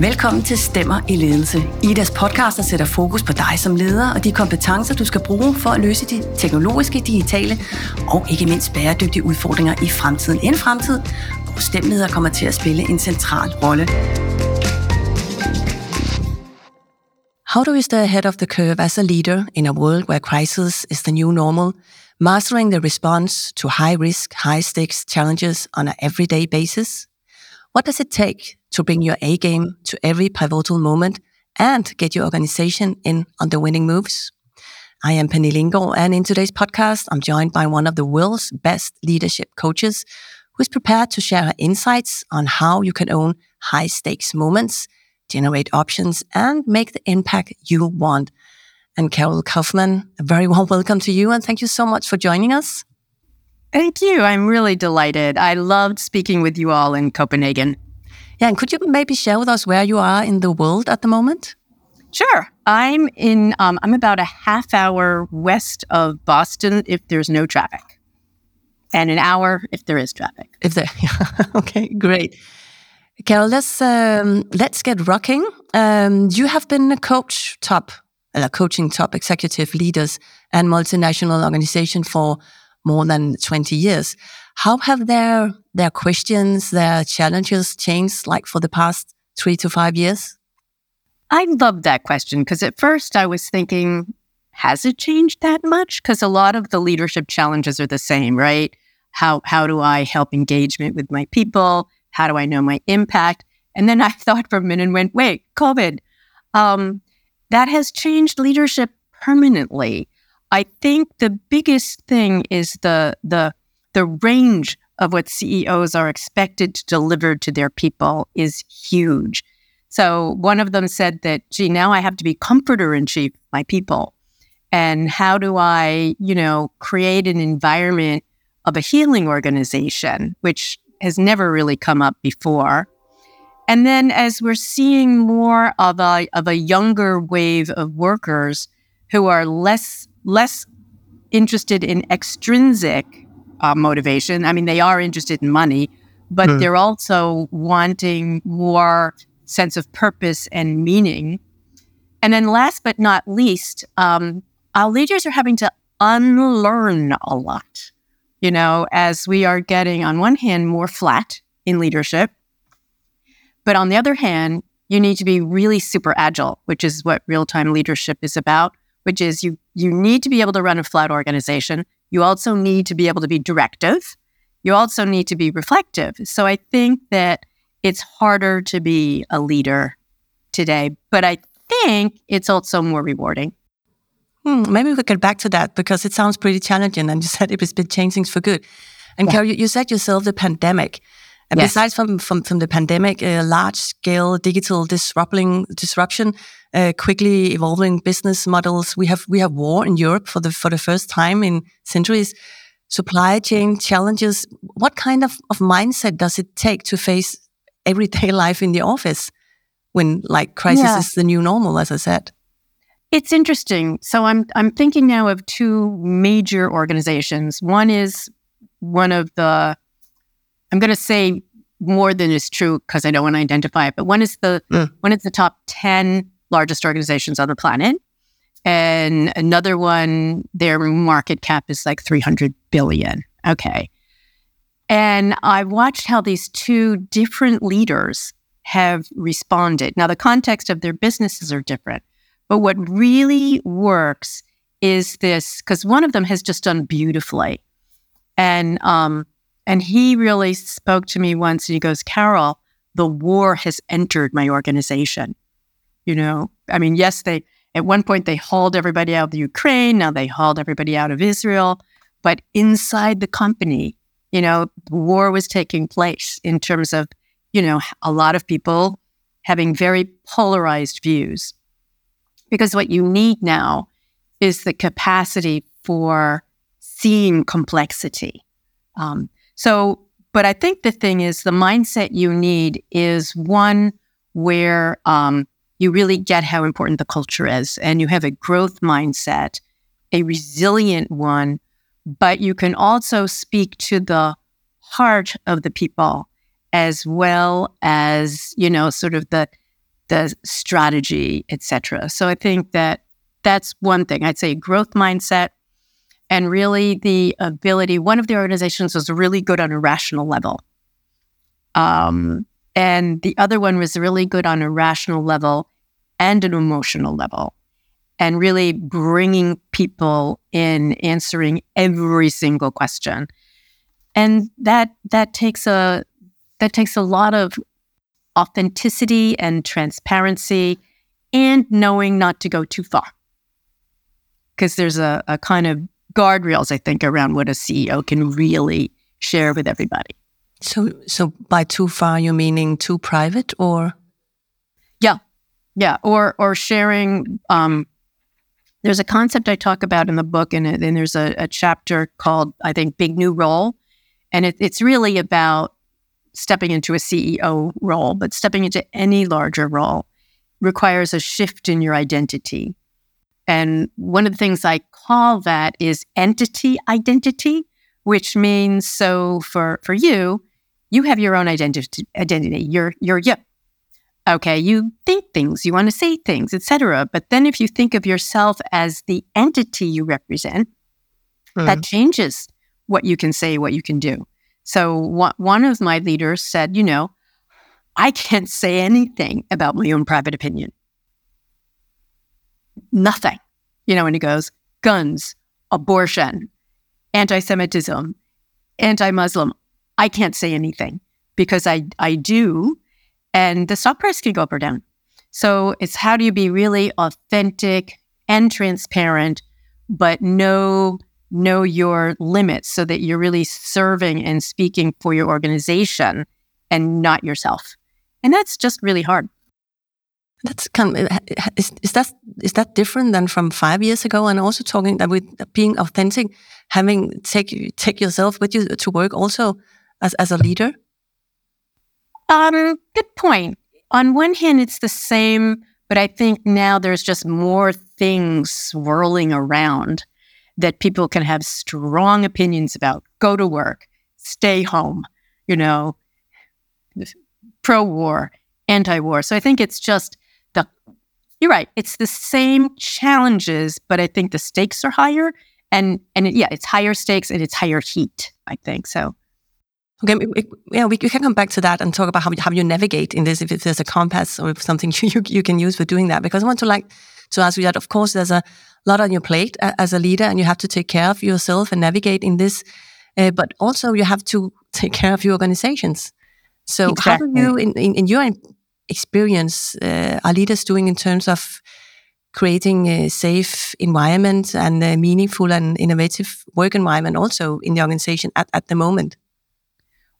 Velkommen til Stemmer i Ledelse. Idas podcast, der sætter fokus på dig som leder og de kompetencer, du skal bruge for at løse de teknologiske, digitale og ikke mindst bæredygtige udfordringer i fremtiden. En fremtid, hvor stemmeleder kommer til at spille en central rolle. How do we stay ahead of the curve as a leader in a world where crisis is the new normal? Mastering the response to high risk, high stakes challenges on an everyday basis? What does it take to bring your A game to every pivotal moment and get your organization in on the winning moves? I am Penny Lingo, and in today's podcast, I'm joined by one of the world's best leadership coaches who is prepared to share her insights on how you can own high stakes moments, generate options, and make the impact you want. And Carol Kauffman, a very warm welcome to you, and thank you so much for joining us. Thank you. I'm really delighted. I loved speaking with you all in Copenhagen. Yeah, and could you maybe share with us where you are in the world at the moment? Sure. I'm in. Um, I'm about a half hour west of Boston if there's no traffic, and an hour if there is traffic. If there, yeah. okay, great. Carol, let's um, let's get rocking. Um, you have been a coach top, uh, coaching top executive leaders and multinational organization for more than 20 years. How have their, their questions, their challenges changed like for the past three to five years? I love that question because at first I was thinking, has it changed that much? Because a lot of the leadership challenges are the same, right? How, how do I help engagement with my people? How do I know my impact? And then I thought for a minute and went, wait, COVID. Um, that has changed leadership permanently. I think the biggest thing is the the the range of what CEOs are expected to deliver to their people is huge. So one of them said that, gee, now I have to be comforter in chief, my people. And how do I, you know, create an environment of a healing organization, which has never really come up before. And then as we're seeing more of a of a younger wave of workers who are less less interested in extrinsic uh, motivation. I mean, they are interested in money, but mm. they're also wanting more sense of purpose and meaning. And then, last but not least, um, our leaders are having to unlearn a lot. You know, as we are getting, on one hand, more flat in leadership, but on the other hand, you need to be really super agile, which is what real time leadership is about which is you you need to be able to run a flat organization. You also need to be able to be directive. You also need to be reflective. So I think that it's harder to be a leader today, but I think it's also more rewarding. Hmm, maybe we could get back to that because it sounds pretty challenging. And you said it has been changing for good. And yeah. Carol, you, you said yourself the pandemic. And yes. besides from, from, from the pandemic, a large scale digital disrupting disruption uh, quickly evolving business models. We have we have war in Europe for the for the first time in centuries. Supply chain challenges. What kind of, of mindset does it take to face everyday life in the office when like crisis yeah. is the new normal, as I said? It's interesting. So I'm I'm thinking now of two major organizations. One is one of the I'm going to say more than is true because I don't want to identify it, but one is the mm. one is the top 10 largest organizations on the planet. And another one, their market cap is like 300 billion. Okay. And I watched how these two different leaders have responded. Now, the context of their businesses are different, but what really works is this because one of them has just done beautifully. And, um, and he really spoke to me once and he goes, Carol, the war has entered my organization. You know, I mean, yes, they at one point they hauled everybody out of the Ukraine. Now they hauled everybody out of Israel. But inside the company, you know, war was taking place in terms of, you know, a lot of people having very polarized views. Because what you need now is the capacity for seeing complexity. Um, so, but I think the thing is, the mindset you need is one where um, you really get how important the culture is and you have a growth mindset, a resilient one, but you can also speak to the heart of the people as well as, you know, sort of the the strategy, etc. So I think that that's one thing. I'd say growth mindset and really the ability. One of the organizations was really good on a rational level. Um, and the other one was really good on a rational level and an emotional level and really bringing people in answering every single question and that that takes a that takes a lot of authenticity and transparency and knowing not to go too far because there's a, a kind of guardrails i think around what a ceo can really share with everybody so so by too far you meaning too private or yeah yeah or or sharing um there's a concept I talk about in the book, and, then there's a, a, chapter called, I think, Big New Role. And it, it's really about stepping into a CEO role, but stepping into any larger role requires a shift in your identity. And one of the things I call that is entity identity, which means so for, for you, you have your own identity, identity. You're, you're you. Okay, you think things, you want to say things, etc. But then if you think of yourself as the entity you represent, mm. that changes what you can say, what you can do. So one of my leaders said, you know, I can't say anything about my own private opinion. Nothing. You know, and he goes, guns, abortion, anti Semitism, anti Muslim. I can't say anything because I, I do and the stock price can go up or down. So it's how do you be really authentic and transparent, but know know your limits so that you're really serving and speaking for your organization and not yourself. And that's just really hard. That's is, is that is that different than from five years ago? And also talking that with being authentic, having take take yourself with you to work also as as a leader. Um, good point. On one hand, it's the same, but I think now there's just more things swirling around that people can have strong opinions about. Go to work, stay home, you know, pro war, anti war. So I think it's just you're right, it's the same challenges, but I think the stakes are higher. And, and it, yeah, it's higher stakes and it's higher heat, I think. So Okay, yeah, we, we can come back to that and talk about how, how you navigate in this, if, if there's a compass or something you, you can use for doing that. Because I want to like to ask you that, of course, there's a lot on your plate as a leader and you have to take care of yourself and navigate in this. Uh, but also you have to take care of your organizations. So exactly. how do you, in, in, in your experience, uh, are leaders doing in terms of creating a safe environment and a meaningful and innovative work environment also in the organization at, at the moment?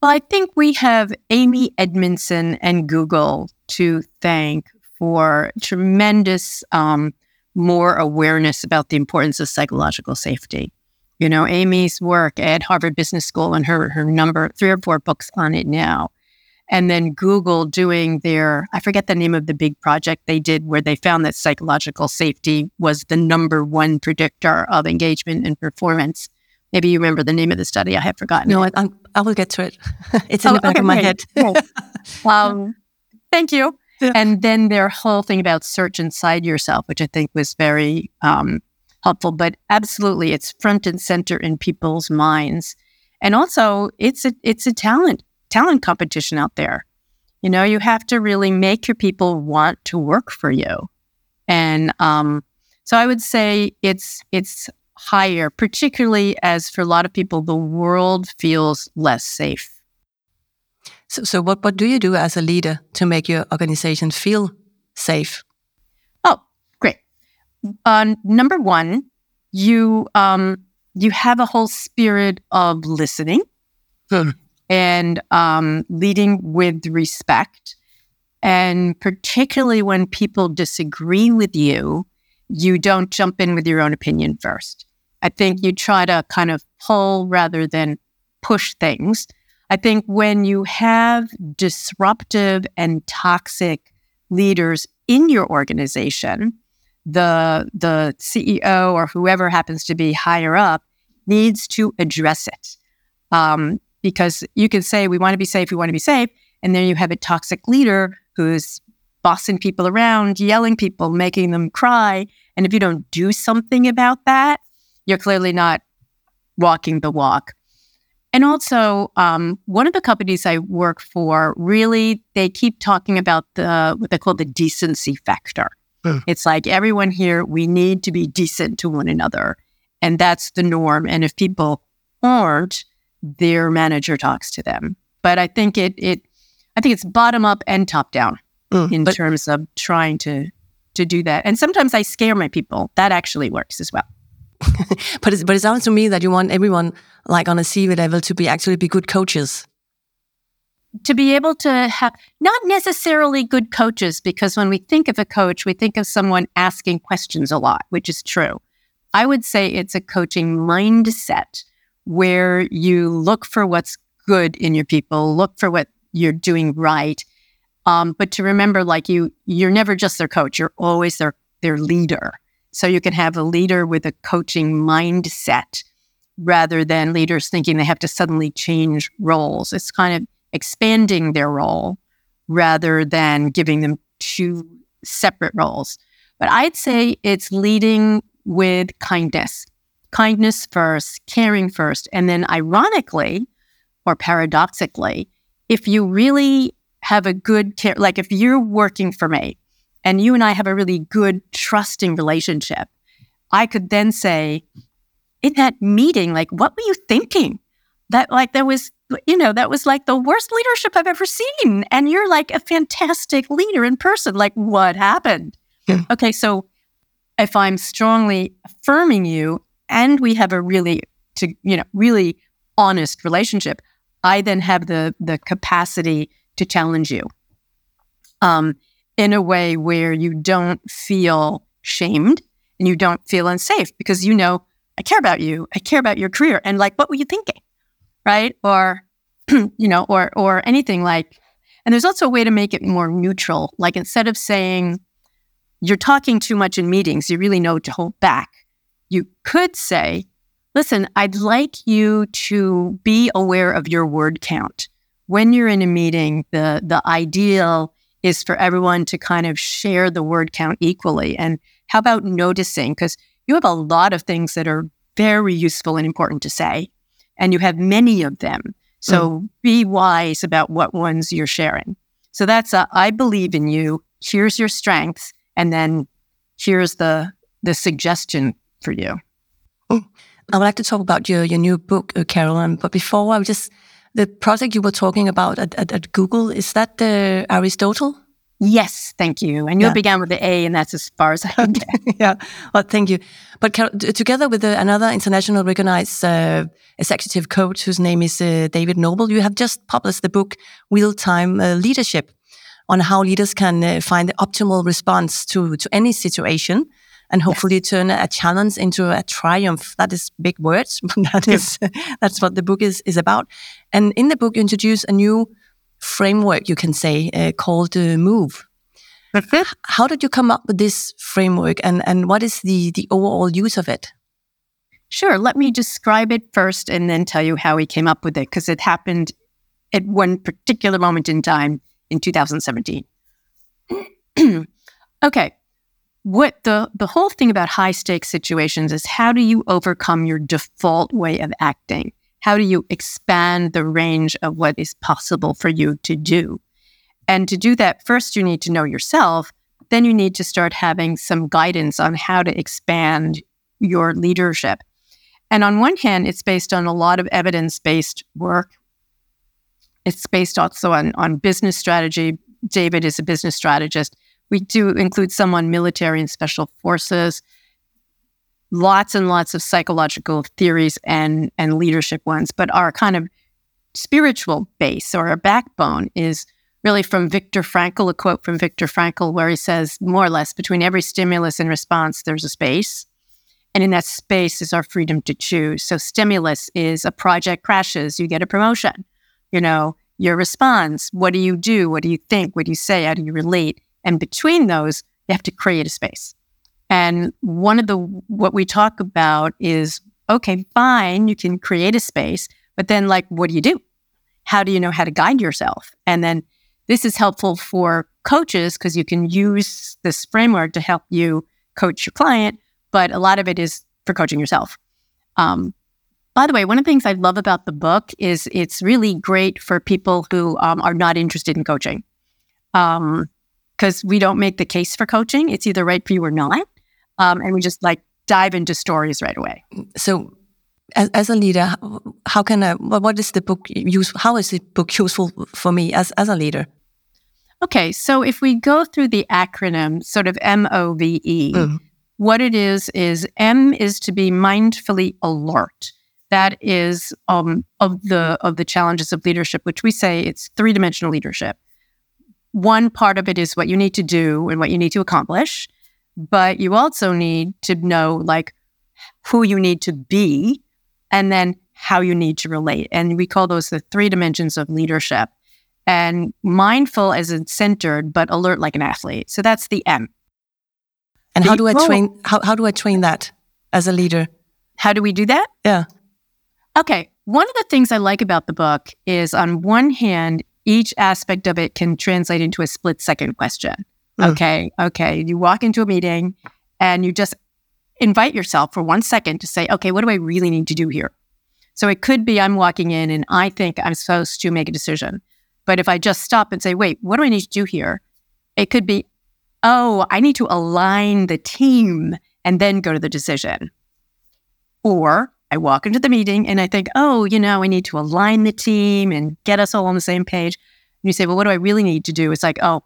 Well, I think we have Amy Edmondson and Google to thank for tremendous um, more awareness about the importance of psychological safety. You know, Amy's work at Harvard Business School and her her number three or four books on it now. And then Google doing their I forget the name of the big project they did where they found that psychological safety was the number one predictor of engagement and performance. Maybe you remember the name of the study. I have forgotten. No, I, I, will get to it. it's in oh, the back okay, of my head. um, thank you. Yeah. And then their whole thing about search inside yourself, which I think was very um, helpful. But absolutely, it's front and center in people's minds. And also, it's a it's a talent talent competition out there. You know, you have to really make your people want to work for you. And um, so I would say it's it's higher, particularly as for a lot of people, the world feels less safe. So, so what, what do you do as a leader to make your organization feel safe? Oh, great. Uh, number one, you um, you have a whole spirit of listening hmm. And um, leading with respect. And particularly when people disagree with you, you don't jump in with your own opinion first. I think you try to kind of pull rather than push things. I think when you have disruptive and toxic leaders in your organization, the the CEO or whoever happens to be higher up needs to address it. Um, because you can say we want to be safe, we want to be safe, and then you have a toxic leader who's bossing people around, yelling people, making them cry. And if you don't do something about that, you're clearly not walking the walk. And also, um, one of the companies I work for really they keep talking about the what they call the decency factor. Mm. It's like everyone here, we need to be decent to one another, and that's the norm. And if people aren't, their manager talks to them. But I think it it I think it's bottom up and top down mm, in but, terms of trying to to do that. And sometimes I scare my people. That actually works as well. but it, but it sounds to me that you want everyone like on a CV level to be actually be good coaches. To be able to have not necessarily good coaches, because when we think of a coach, we think of someone asking questions a lot, which is true. I would say it's a coaching mindset where you look for what's good in your people, look for what you're doing right. Um, but to remember, like you, you're never just their coach. You're always their their leader. So you can have a leader with a coaching mindset rather than leaders thinking they have to suddenly change roles. It's kind of expanding their role rather than giving them two separate roles. But I'd say it's leading with kindness. Kindness first, caring first. And then, ironically or paradoxically, if you really have a good care, like if you're working for me and you and I have a really good, trusting relationship, I could then say, in that meeting, like, what were you thinking? That, like, that was, you know, that was like the worst leadership I've ever seen. And you're like a fantastic leader in person. Like, what happened? Yeah. Okay. So if I'm strongly affirming you and we have a really, to, you know, really honest relationship, I then have the the capacity to challenge you um, in a way where you don't feel shamed and you don't feel unsafe because you know I care about you, I care about your career, and like, what were you thinking, right? Or you know, or or anything like. And there's also a way to make it more neutral. Like instead of saying you're talking too much in meetings, you really know to hold back. You could say, Listen, I'd like you to be aware of your word count. When you're in a meeting, the, the ideal is for everyone to kind of share the word count equally. And how about noticing? Because you have a lot of things that are very useful and important to say, and you have many of them. So mm. be wise about what ones you're sharing. So that's a, I believe in you. Here's your strengths, and then here's the the suggestion for you. Mm. I would like to talk about your, your new book, uh, Carolyn. But before, I would just the project you were talking about at, at, at Google is that the Aristotle? Yes, thank you. And you yeah. began with the A, and that's as far as I can get. yeah, well, thank you. But together with uh, another international recognized uh, executive coach whose name is uh, David Noble, you have just published the book Real Time uh, Leadership on how leaders can uh, find the optimal response to, to any situation and hopefully yes. turn a challenge into a triumph. That is big words, but that is that's what the book is is about. And in the book, you introduce a new framework, you can say, uh, called uh, Move. How did you come up with this framework, and and what is the the overall use of it? Sure. Let me describe it first, and then tell you how we came up with it, because it happened at one particular moment in time in 2017. okay what the the whole thing about high stakes situations is how do you overcome your default way of acting? How do you expand the range of what is possible for you to do? And to do that first you need to know yourself then you need to start having some guidance on how to expand your leadership. And on one hand it's based on a lot of evidence based work. It's based also on on business strategy. David is a business strategist we do include some on military and special forces, lots and lots of psychological theories and, and leadership ones. But our kind of spiritual base or our backbone is really from Viktor Frankl, a quote from Viktor Frankl, where he says, more or less, between every stimulus and response, there's a space. And in that space is our freedom to choose. So, stimulus is a project crashes, you get a promotion. You know, your response, what do you do? What do you think? What do you say? How do you relate? And between those, you have to create a space. And one of the, what we talk about is okay, fine, you can create a space, but then like, what do you do? How do you know how to guide yourself? And then this is helpful for coaches because you can use this framework to help you coach your client, but a lot of it is for coaching yourself. Um, by the way, one of the things I love about the book is it's really great for people who um, are not interested in coaching. Because we don't make the case for coaching. It's either right for you or not. Um, and we just like dive into stories right away. So, as, as a leader, how can I, what is the book use? How is the book useful for me as, as a leader? Okay, so if we go through the acronym, sort of M O V E, mm. what it is is M is to be mindfully alert. That is um, of the of the challenges of leadership, which we say it's three dimensional leadership. One part of it is what you need to do and what you need to accomplish, but you also need to know like who you need to be, and then how you need to relate. And we call those the three dimensions of leadership and mindful as in centered, but alert like an athlete. So that's the M. And how do I train? How, how do I train that as a leader? How do we do that? Yeah. Okay. One of the things I like about the book is on one hand, each aspect of it can translate into a split second question. Mm. Okay. Okay. You walk into a meeting and you just invite yourself for one second to say, okay, what do I really need to do here? So it could be I'm walking in and I think I'm supposed to make a decision. But if I just stop and say, wait, what do I need to do here? It could be, oh, I need to align the team and then go to the decision. Or I walk into the meeting and I think, oh, you know, I need to align the team and get us all on the same page. And you say, well, what do I really need to do? It's like, oh,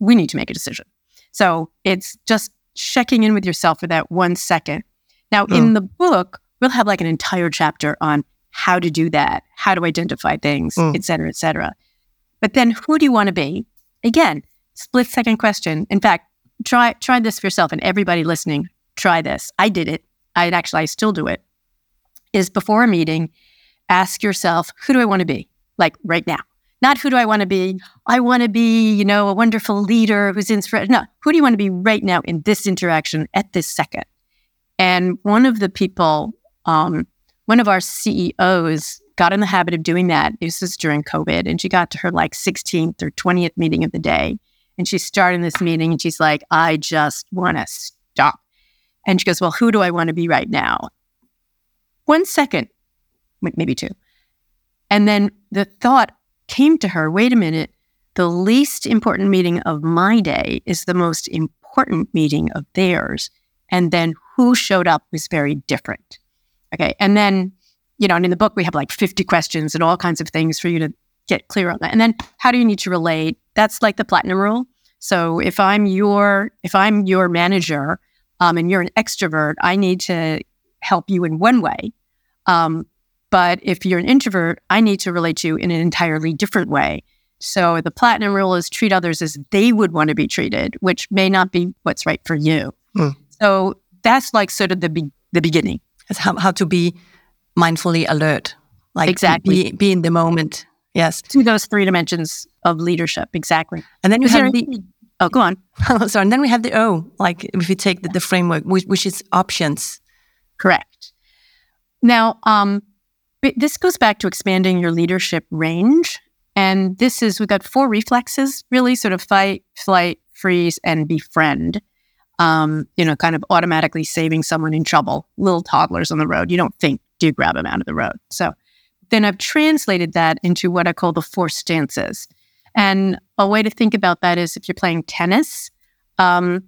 we need to make a decision. So it's just checking in with yourself for that one second. Now, oh. in the book, we'll have like an entire chapter on how to do that, how to identify things, mm. et cetera, et cetera. But then who do you want to be? Again, split second question. In fact, try try this for yourself and everybody listening, try this. I did it. I actually I still do it. Is before a meeting, ask yourself, who do I want to be? Like right now. Not who do I want to be? I want to be, you know, a wonderful leader who's inspired. No, who do you want to be right now in this interaction at this second? And one of the people um, one of our CEOs got in the habit of doing that. This was during COVID, and she got to her like 16th or 20th meeting of the day. And she's starting this meeting, and she's like, I just want to stop. And she goes, Well, who do I want to be right now? One second, maybe two. And then the thought came to her wait a minute, the least important meeting of my day is the most important meeting of theirs. And then who showed up was very different. Okay. And then, you know, and in the book, we have like 50 questions and all kinds of things for you to get clear on that. And then how do you need to relate? That's like the platinum rule. So if I'm your, if I'm your manager um, and you're an extrovert, I need to help you in one way. Um, but if you're an introvert, I need to relate to you in an entirely different way. So the platinum rule is treat others as they would want to be treated, which may not be what's right for you. Mm. So that's like sort of the be- the beginning. It's how, how to be mindfully alert. Like exactly. Be, be in the moment. Yes. To those three dimensions of leadership. Exactly. And then you have the Oh, go on. Sorry. And then we have the O, like if you take the, the framework, which, which, is options. Correct. Now, um, this goes back to expanding your leadership range. And this is, we've got four reflexes, really sort of fight, flight, freeze, and befriend um, you know, kind of automatically saving someone in trouble, little toddlers on the road. You don't think, do grab them out of the road? So then I've translated that into what I call the four stances. And a way to think about that is if you're playing tennis, um,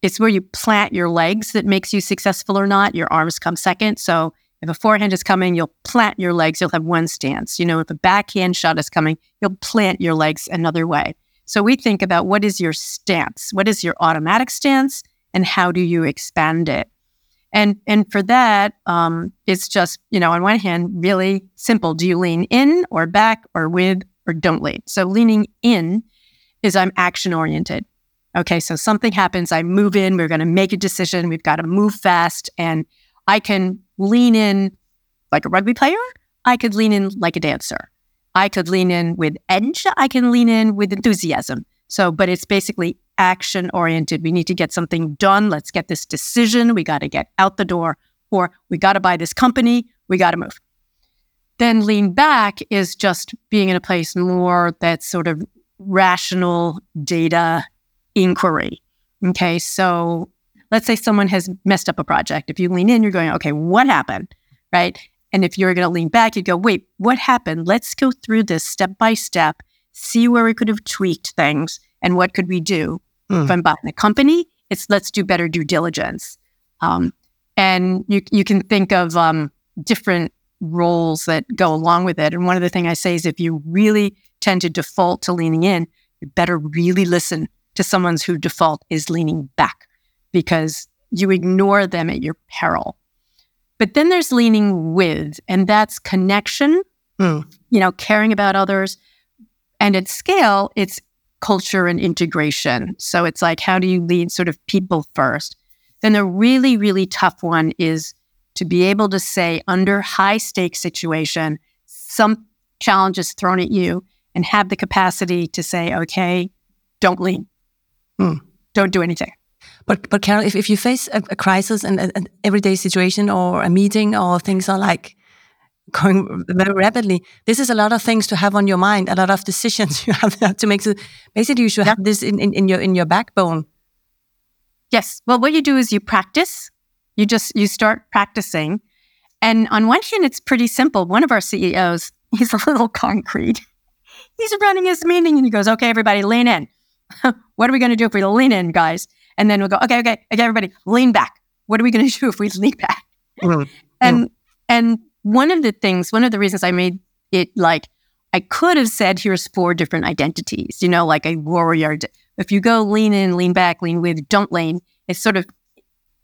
it's where you plant your legs that makes you successful or not. Your arms come second. So if a forehand is coming, you'll plant your legs, you'll have one stance. You know, if a backhand shot is coming, you'll plant your legs another way. So we think about what is your stance? What is your automatic stance? And how do you expand it? And and for that, um, it's just, you know, on one hand, really simple. Do you lean in or back or with or don't lean? So leaning in is I'm action oriented. Okay, so something happens, I move in, we're gonna make a decision, we've got to move fast, and I can lean in like a rugby player, I could lean in like a dancer. I could lean in with edge. I can lean in with enthusiasm. So, but it's basically action oriented. We need to get something done. Let's get this decision. We got to get out the door, or we got to buy this company. We got to move. Then lean back is just being in a place more that's sort of rational data inquiry. Okay. So let's say someone has messed up a project. If you lean in, you're going, okay, what happened? Right. And if you're going to lean back, you go, wait, what happened? Let's go through this step by step, see where we could have tweaked things and what could we do. Mm. If I'm buying a company, it's let's do better due diligence. Um, and you, you can think of um, different roles that go along with it. And one of the things I say is if you really tend to default to leaning in, you better really listen to someone's who default is leaning back because you ignore them at your peril. But then there's leaning with, and that's connection, mm. you know, caring about others. And at scale, it's culture and integration. So it's like, how do you lead sort of people first? Then the really, really tough one is to be able to say, under high stakes situation, some challenge is thrown at you, and have the capacity to say, okay, don't lean, mm. don't do anything. But but Carol, if, if you face a, a crisis and an everyday situation or a meeting or things are like going very rapidly, this is a lot of things to have on your mind, a lot of decisions you have to make. So basically, you should yeah. have this in, in, in your in your backbone. Yes. Well, what you do is you practice. You just you start practicing, and on one hand, it's pretty simple. One of our CEOs, he's a little concrete. He's running his meeting, and he goes, "Okay, everybody, lean in. what are we going to do if we lean in, guys?" And then we'll go, okay, okay, okay, everybody, lean back. What are we going to do if we lean back? Mm-hmm. And and one of the things, one of the reasons I made it like I could have said here's four different identities, you know, like a warrior. If you go lean in, lean back, lean with, don't lean, it's sort of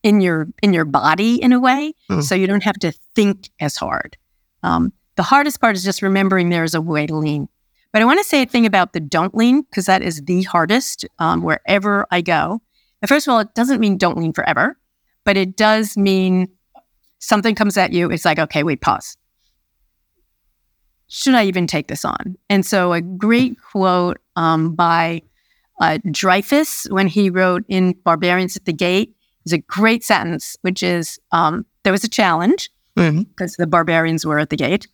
in your in your body in a way, mm. so you don't have to think as hard. Um, the hardest part is just remembering there is a way to lean. But I want to say a thing about the don't lean because that is the hardest um, wherever I go. And first of all, it doesn't mean don't lean forever, but it does mean something comes at you. It's like, okay, wait, pause. Should I even take this on? And so, a great quote um, by uh, Dreyfus when he wrote in Barbarians at the Gate is a great sentence, which is um, there was a challenge because mm-hmm. the barbarians were at the gate.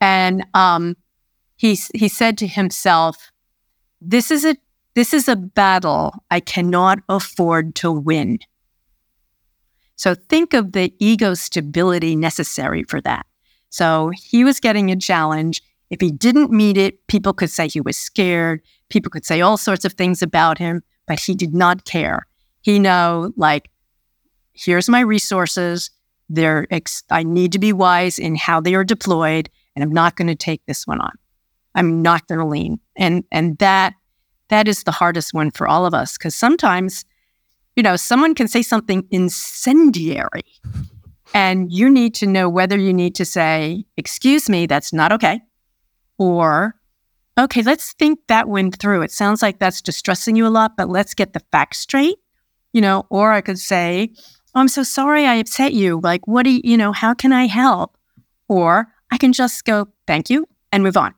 And um, he, he said to himself, This is a this is a battle I cannot afford to win. So think of the ego stability necessary for that. So he was getting a challenge. If he didn't meet it, people could say he was scared. People could say all sorts of things about him, but he did not care. He know like, here's my resources. They're ex- I need to be wise in how they are deployed, and I'm not going to take this one on. I'm not going to lean. And and that that is the hardest one for all of us because sometimes, you know, someone can say something incendiary and you need to know whether you need to say, excuse me, that's not okay. Or, okay, let's think that went through. It sounds like that's distressing you a lot, but let's get the facts straight. You know, or I could say, oh, I'm so sorry I upset you. Like, what do you, you know, how can I help? Or I can just go, thank you and move on.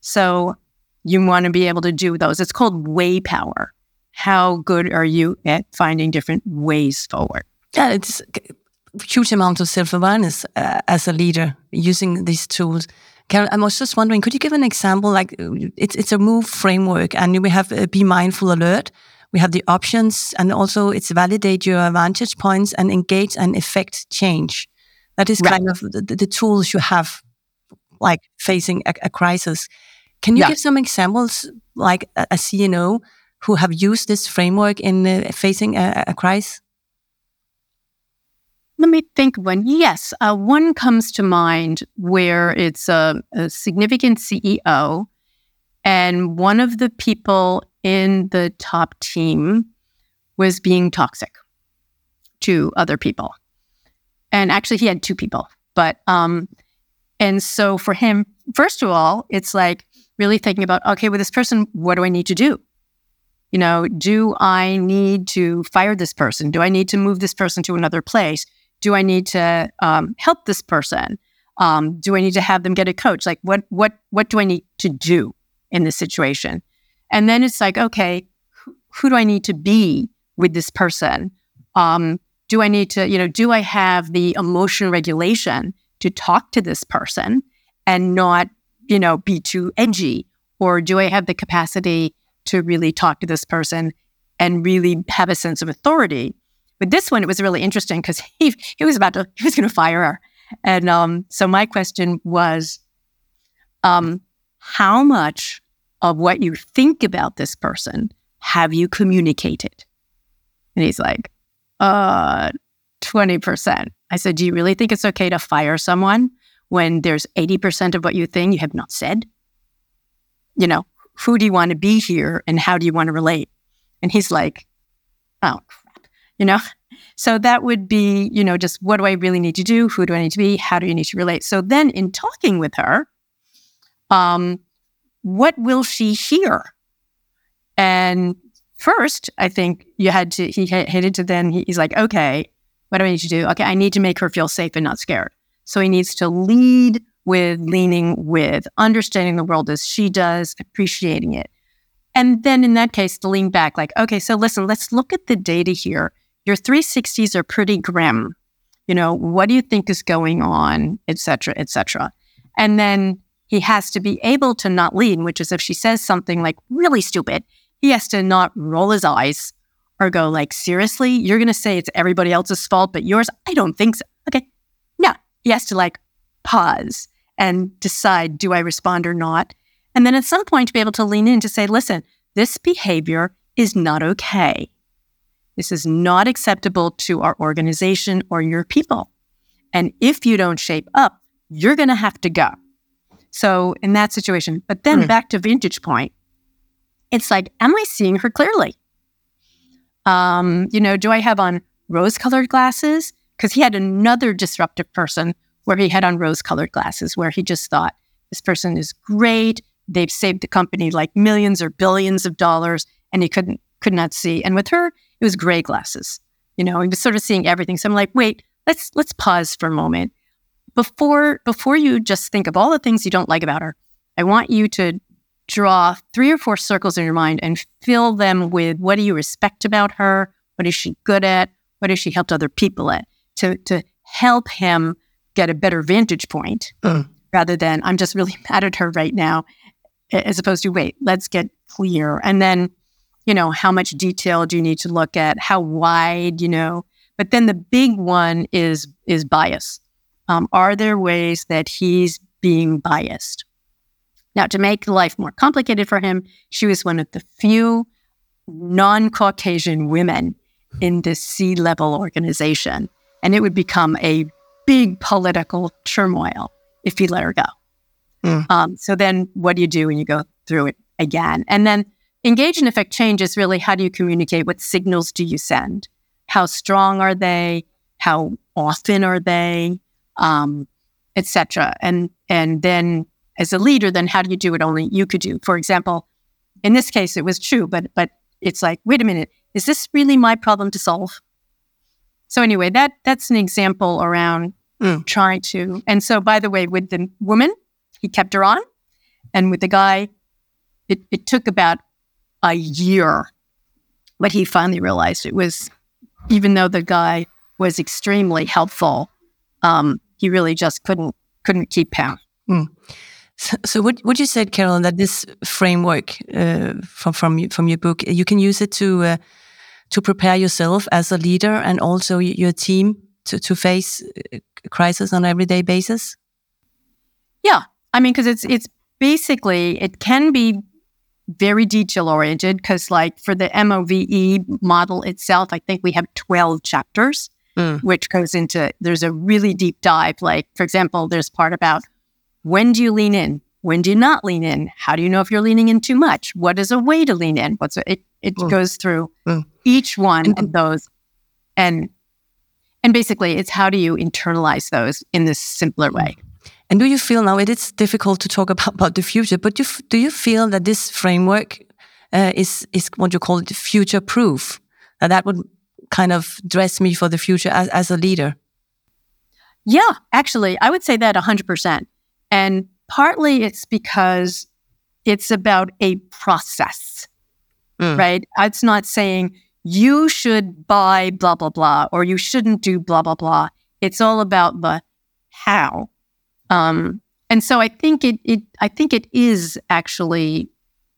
So you want to be able to do those. It's called way power. How good are you at finding different ways forward? Yeah, it's huge amount of self awareness uh, as a leader using these tools. Carol, I was just wondering, could you give an example? Like it's it's a move framework, and we have a be mindful alert. We have the options, and also it's validate your vantage points and engage and effect change. That is right. kind of the, the, tools you have, like facing a, a crisis. Can you yeah. give some examples, like a, a CNO who have used this framework in uh, facing a, a, crisis? Let me think one. Yes, uh, one comes to mind where it's a, a significant CEO, and one of the people in the top team was being toxic to other people. And actually, he had two people. But, um, and so for him, first of all, it's like, really thinking about, okay, with this person, what do I need to do? You know, do I need to fire this person? Do I need to move this person to another place? Do I need to um, help this person? Um, do I need to have them get a coach? Like, what what what do I need to do in this situation? And then it's like, okay, who, who do I need to be with this person? Um, do I need to, you know, do I have the emotion regulation to talk to this person and not you know, be too edgy? Or do I have the capacity to really talk to this person and really have a sense of authority. With this one, it was really interesting because he he was about to he was going to fire her, and um, so my question was, um, how much of what you think about this person have you communicated? And he's like, uh, 20%. I said, Do you really think it's okay to fire someone when there's 80% of what you think you have not said? You know, who do you want to be here and how do you want to relate? And he's like, Oh, crap. You know? So that would be, you know, just what do I really need to do? Who do I need to be? How do you need to relate? So then in talking with her, um, what will she hear? And first, I think you had to, he headed to then, he's like, okay, what do I need to do? Okay, I need to make her feel safe and not scared. So he needs to lead with leaning with, understanding the world as she does, appreciating it. And then in that case, to lean back, like, okay, so listen, let's look at the data here. Your 360s are pretty grim. You know, what do you think is going on, et cetera, et cetera. And then he has to be able to not lean, which is if she says something like really stupid, he has to not roll his eyes or go like, seriously, you're going to say it's everybody else's fault, but yours? I don't think so. Okay. He has to like pause and decide, do I respond or not? And then at some point to be able to lean in to say, listen, this behavior is not okay. This is not acceptable to our organization or your people. And if you don't shape up, you're going to have to go. So in that situation, but then mm. back to Vantage point, it's like, am I seeing her clearly? Um, you know, do I have on rose colored glasses? Because he had another disruptive person where he had on rose colored glasses, where he just thought, this person is great. They've saved the company like millions or billions of dollars, and he couldn't could not see. And with her, it was gray glasses. You know, he was sort of seeing everything. So I'm like, wait, let's let's pause for a moment. Before before you just think of all the things you don't like about her, I want you to draw three or four circles in your mind and fill them with what do you respect about her? What is she good at? What has she helped other people at? To, to help him get a better vantage point mm. rather than I'm just really mad at her right now, as opposed to wait, let's get clear. And then, you know, how much detail do you need to look at? How wide, you know? But then the big one is is bias. Um, are there ways that he's being biased? Now, to make life more complicated for him, she was one of the few non Caucasian women in this C level organization. And it would become a big political turmoil if he let her go. Mm. Um, so then what do you do when you go through it again? And then engage and effect change is really how do you communicate? What signals do you send? How strong are they? How often are they? Um, Etc. And and then as a leader, then how do you do what only you could do? For example, in this case, it was true, but but it's like, wait a minute, is this really my problem to solve? So anyway, that that's an example around mm. trying to. And so, by the way, with the woman, he kept her on, and with the guy, it, it took about a year, but he finally realized it was, even though the guy was extremely helpful, um, he really just couldn't couldn't keep him. Mm. So, so what, what you said, Carolyn, that this framework uh, from from from your book, you can use it to uh, to prepare yourself as a leader and also your team to to face uh, crisis on an everyday basis. Yeah, I mean, because it's it's basically it can be very detail oriented because like for the MOVE model itself, I think we have twelve chapters. Mm. Which goes into there's a really deep dive. Like, for example, there's part about when do you lean in? When do you not lean in? How do you know if you're leaning in too much? What is a way to lean in? What's a, it? It mm. goes through mm. each one of those, and and basically, it's how do you internalize those in this simpler way. And do you feel now it is difficult to talk about, about the future, but do, do you feel that this framework uh, is is what you call it future proof? That that would kind of dress me for the future as, as a leader. Yeah, actually, I would say that hundred percent. And partly it's because it's about a process, mm. right? It's not saying you should buy blah, blah, blah, or you shouldn't do blah, blah, blah. It's all about the how. Um, and so I think it, it, I think it is actually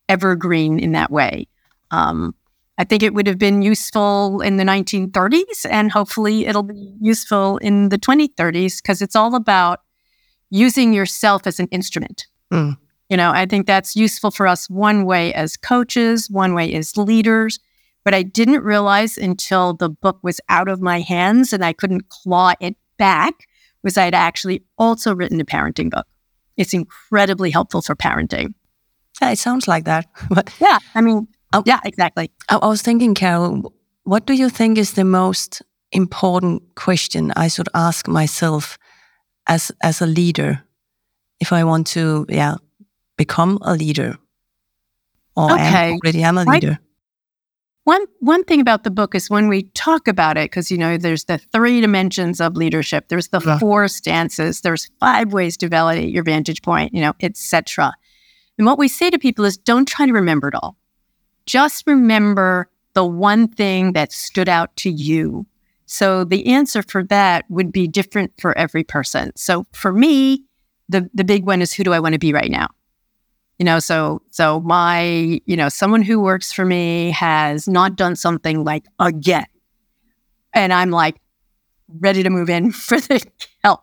evergreen in that way. Um, I think it would have been useful in the 1930s, and hopefully it'll be useful in the 2030s because it's all about using yourself as an instrument. Mm. You know, I think that's useful for us one way as coaches, one way as leaders. But I didn't realize until the book was out of my hands and I couldn't claw it back was I'd actually also written a parenting book. It's incredibly helpful for parenting. Yeah, it sounds like that. yeah, I mean, oh, yeah, exactly. I, I was thinking, Carol, what do you think is the most important question I should ask myself as as a leader if I want to, yeah, become a leader or okay. am already am a leader? One one thing about the book is when we talk about it, because you know, there's the three dimensions of leadership. There's the yeah. four stances. There's five ways to validate your vantage point. You know, etc. And what we say to people is, don't try to remember it all. Just remember the one thing that stood out to you. So the answer for that would be different for every person. So for me, the the big one is, who do I want to be right now? you know so so my you know someone who works for me has not done something like again and i'm like ready to move in for the help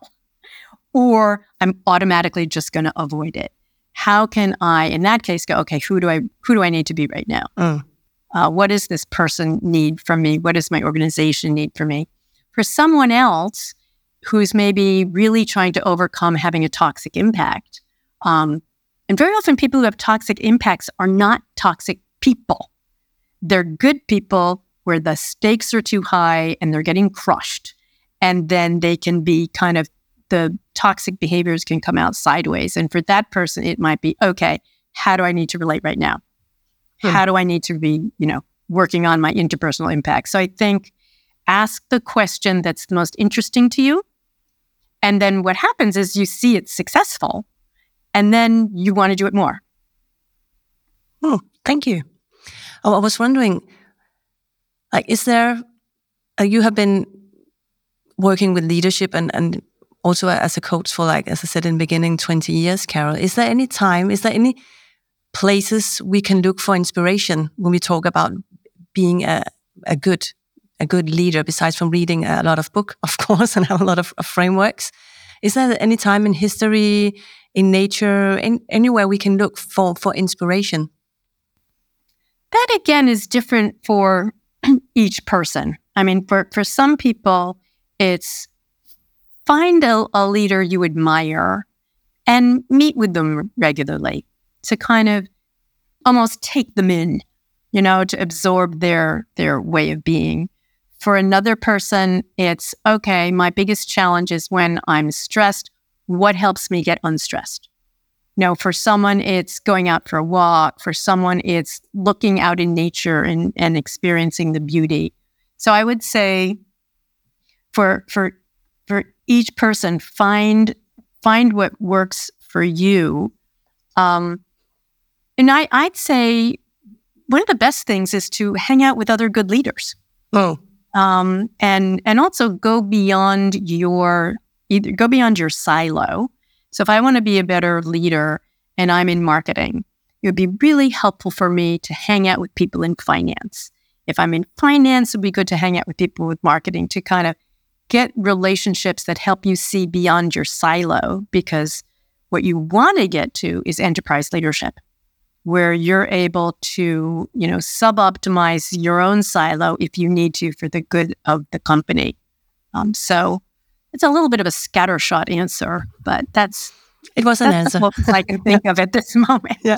or i'm automatically just going to avoid it how can i in that case go okay who do i who do i need to be right now mm. Uh, what does this person need from me what does my organization need from me for someone else who's maybe really trying to overcome having a toxic impact um, and very often, people who have toxic impacts are not toxic people. They're good people where the stakes are too high and they're getting crushed. And then they can be kind of the toxic behaviors can come out sideways. And for that person, it might be okay, how do I need to relate right now? Hmm. How do I need to be, you know, working on my interpersonal impact? So I think ask the question that's the most interesting to you. And then what happens is you see it's successful and then you want to do it more. Oh, thank you. Oh, I was wondering, like, is there, uh, you have been working with leadership and, and also as a coach for like, as I said in the beginning, 20 years, Carol. Is there any time, is there any places we can look for inspiration when we talk about being a, a good, a good leader, besides from reading a lot of book, of course, and have a lot of, of frameworks? Is there any time in history, in nature, in, anywhere we can look for, for inspiration? That again is different for each person. I mean, for, for some people, it's find a, a leader you admire and meet with them regularly to kind of almost take them in, you know, to absorb their their way of being. For another person, it's okay, my biggest challenge is when I'm stressed what helps me get unstressed. You know, for someone, it's going out for a walk. For someone, it's looking out in nature and, and experiencing the beauty. So I would say for, for, for each person, find, find what works for you. Um, and I, I'd say one of the best things is to hang out with other good leaders. Oh. Um, and, and also go beyond your either go beyond your silo. So if I want to be a better leader and I'm in marketing, it would be really helpful for me to hang out with people in finance. If I'm in finance, it would be good to hang out with people with marketing to kind of get relationships that help you see beyond your silo because what you want to get to is enterprise leadership where you're able to, you know, sub-optimize your own silo if you need to for the good of the company. Um, so it's a little bit of a scattershot answer, but that's it was an answer. I can think of at this moment. Yeah.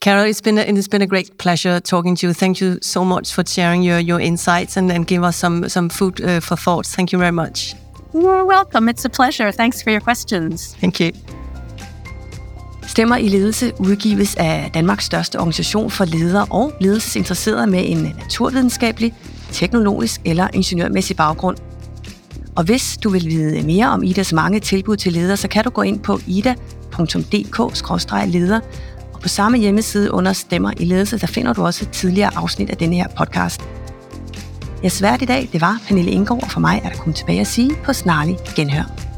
Carol, it's been a, it's been a great pleasure talking to you. Thank you so much for sharing your, your insights and, and give us some some food uh, for thought. Thank you very much. You're welcome. It's a pleasure. Thanks for your questions. Thank you. Stemmer i ledelse udgives af Danmarks største organisation for ledere og ledelsesinteresserede med en naturvidenskabelig, teknologisk eller ingeniørmæssig baggrund – Og hvis du vil vide mere om Idas mange tilbud til ledere, så kan du gå ind på ida.dk-leder, og på samme hjemmeside under Stemmer i ledelse, der finder du også et tidligere afsnit af denne her podcast. Jeg svært i dag, det var Pernille Indgaard, og for mig er der kun tilbage at sige på snarlig genhør.